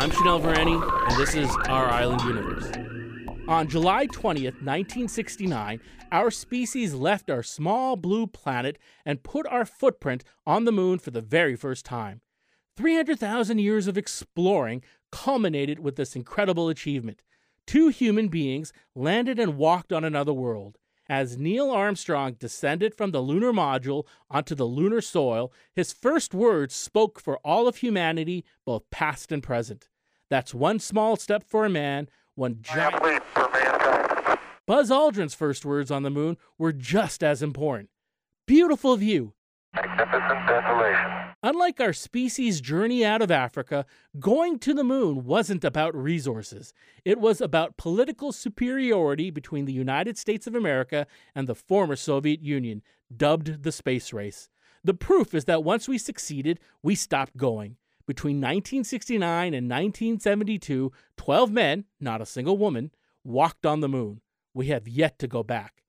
I'm Shanil Virani, and this is Our Island Universe. On July 20th, 1969, our species left our small blue planet and put our footprint on the moon for the very first time. 300,000 years of exploring culminated with this incredible achievement. Two human beings landed and walked on another world. As Neil Armstrong descended from the lunar module onto the lunar soil, his first words spoke for all of humanity, both past and present. That's one small step for a man, one giant leap for mankind. Buzz Aldrin's first words on the moon were just as important. Beautiful view. Magnificent desolation. Unlike our species' journey out of Africa, going to the moon wasn't about resources. It was about political superiority between the United States of America and the former Soviet Union, dubbed the space race. The proof is that once we succeeded, we stopped going. Between 1969 and 1972, 12 men, not a single woman, walked on the moon. We have yet to go back.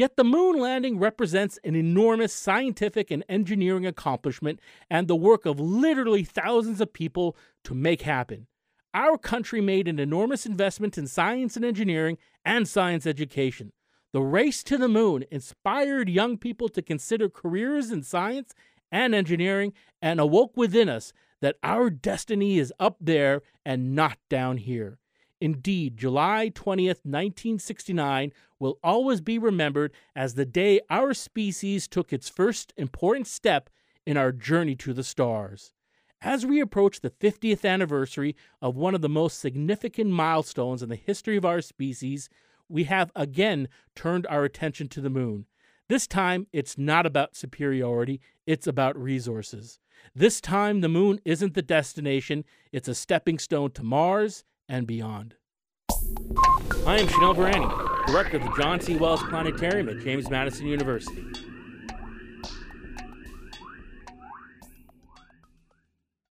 Yet the moon landing represents an enormous scientific and engineering accomplishment and the work of literally thousands of people to make happen. Our country made an enormous investment in science and engineering and science education. The race to the moon inspired young people to consider careers in science and engineering and awoke within us that our destiny is up there and not down here. Indeed, July 20th, 1969 will always be remembered as the day our species took its first important step in our journey to the stars. As we approach the 50th anniversary of one of the most significant milestones in the history of our species, we have again turned our attention to the moon. This time, it's not about superiority, it's about resources. This time, the moon isn't the destination, it's a stepping stone to Mars and beyond. I am Shanil Virani, director of the John C. Wells Planetarium at James Madison University.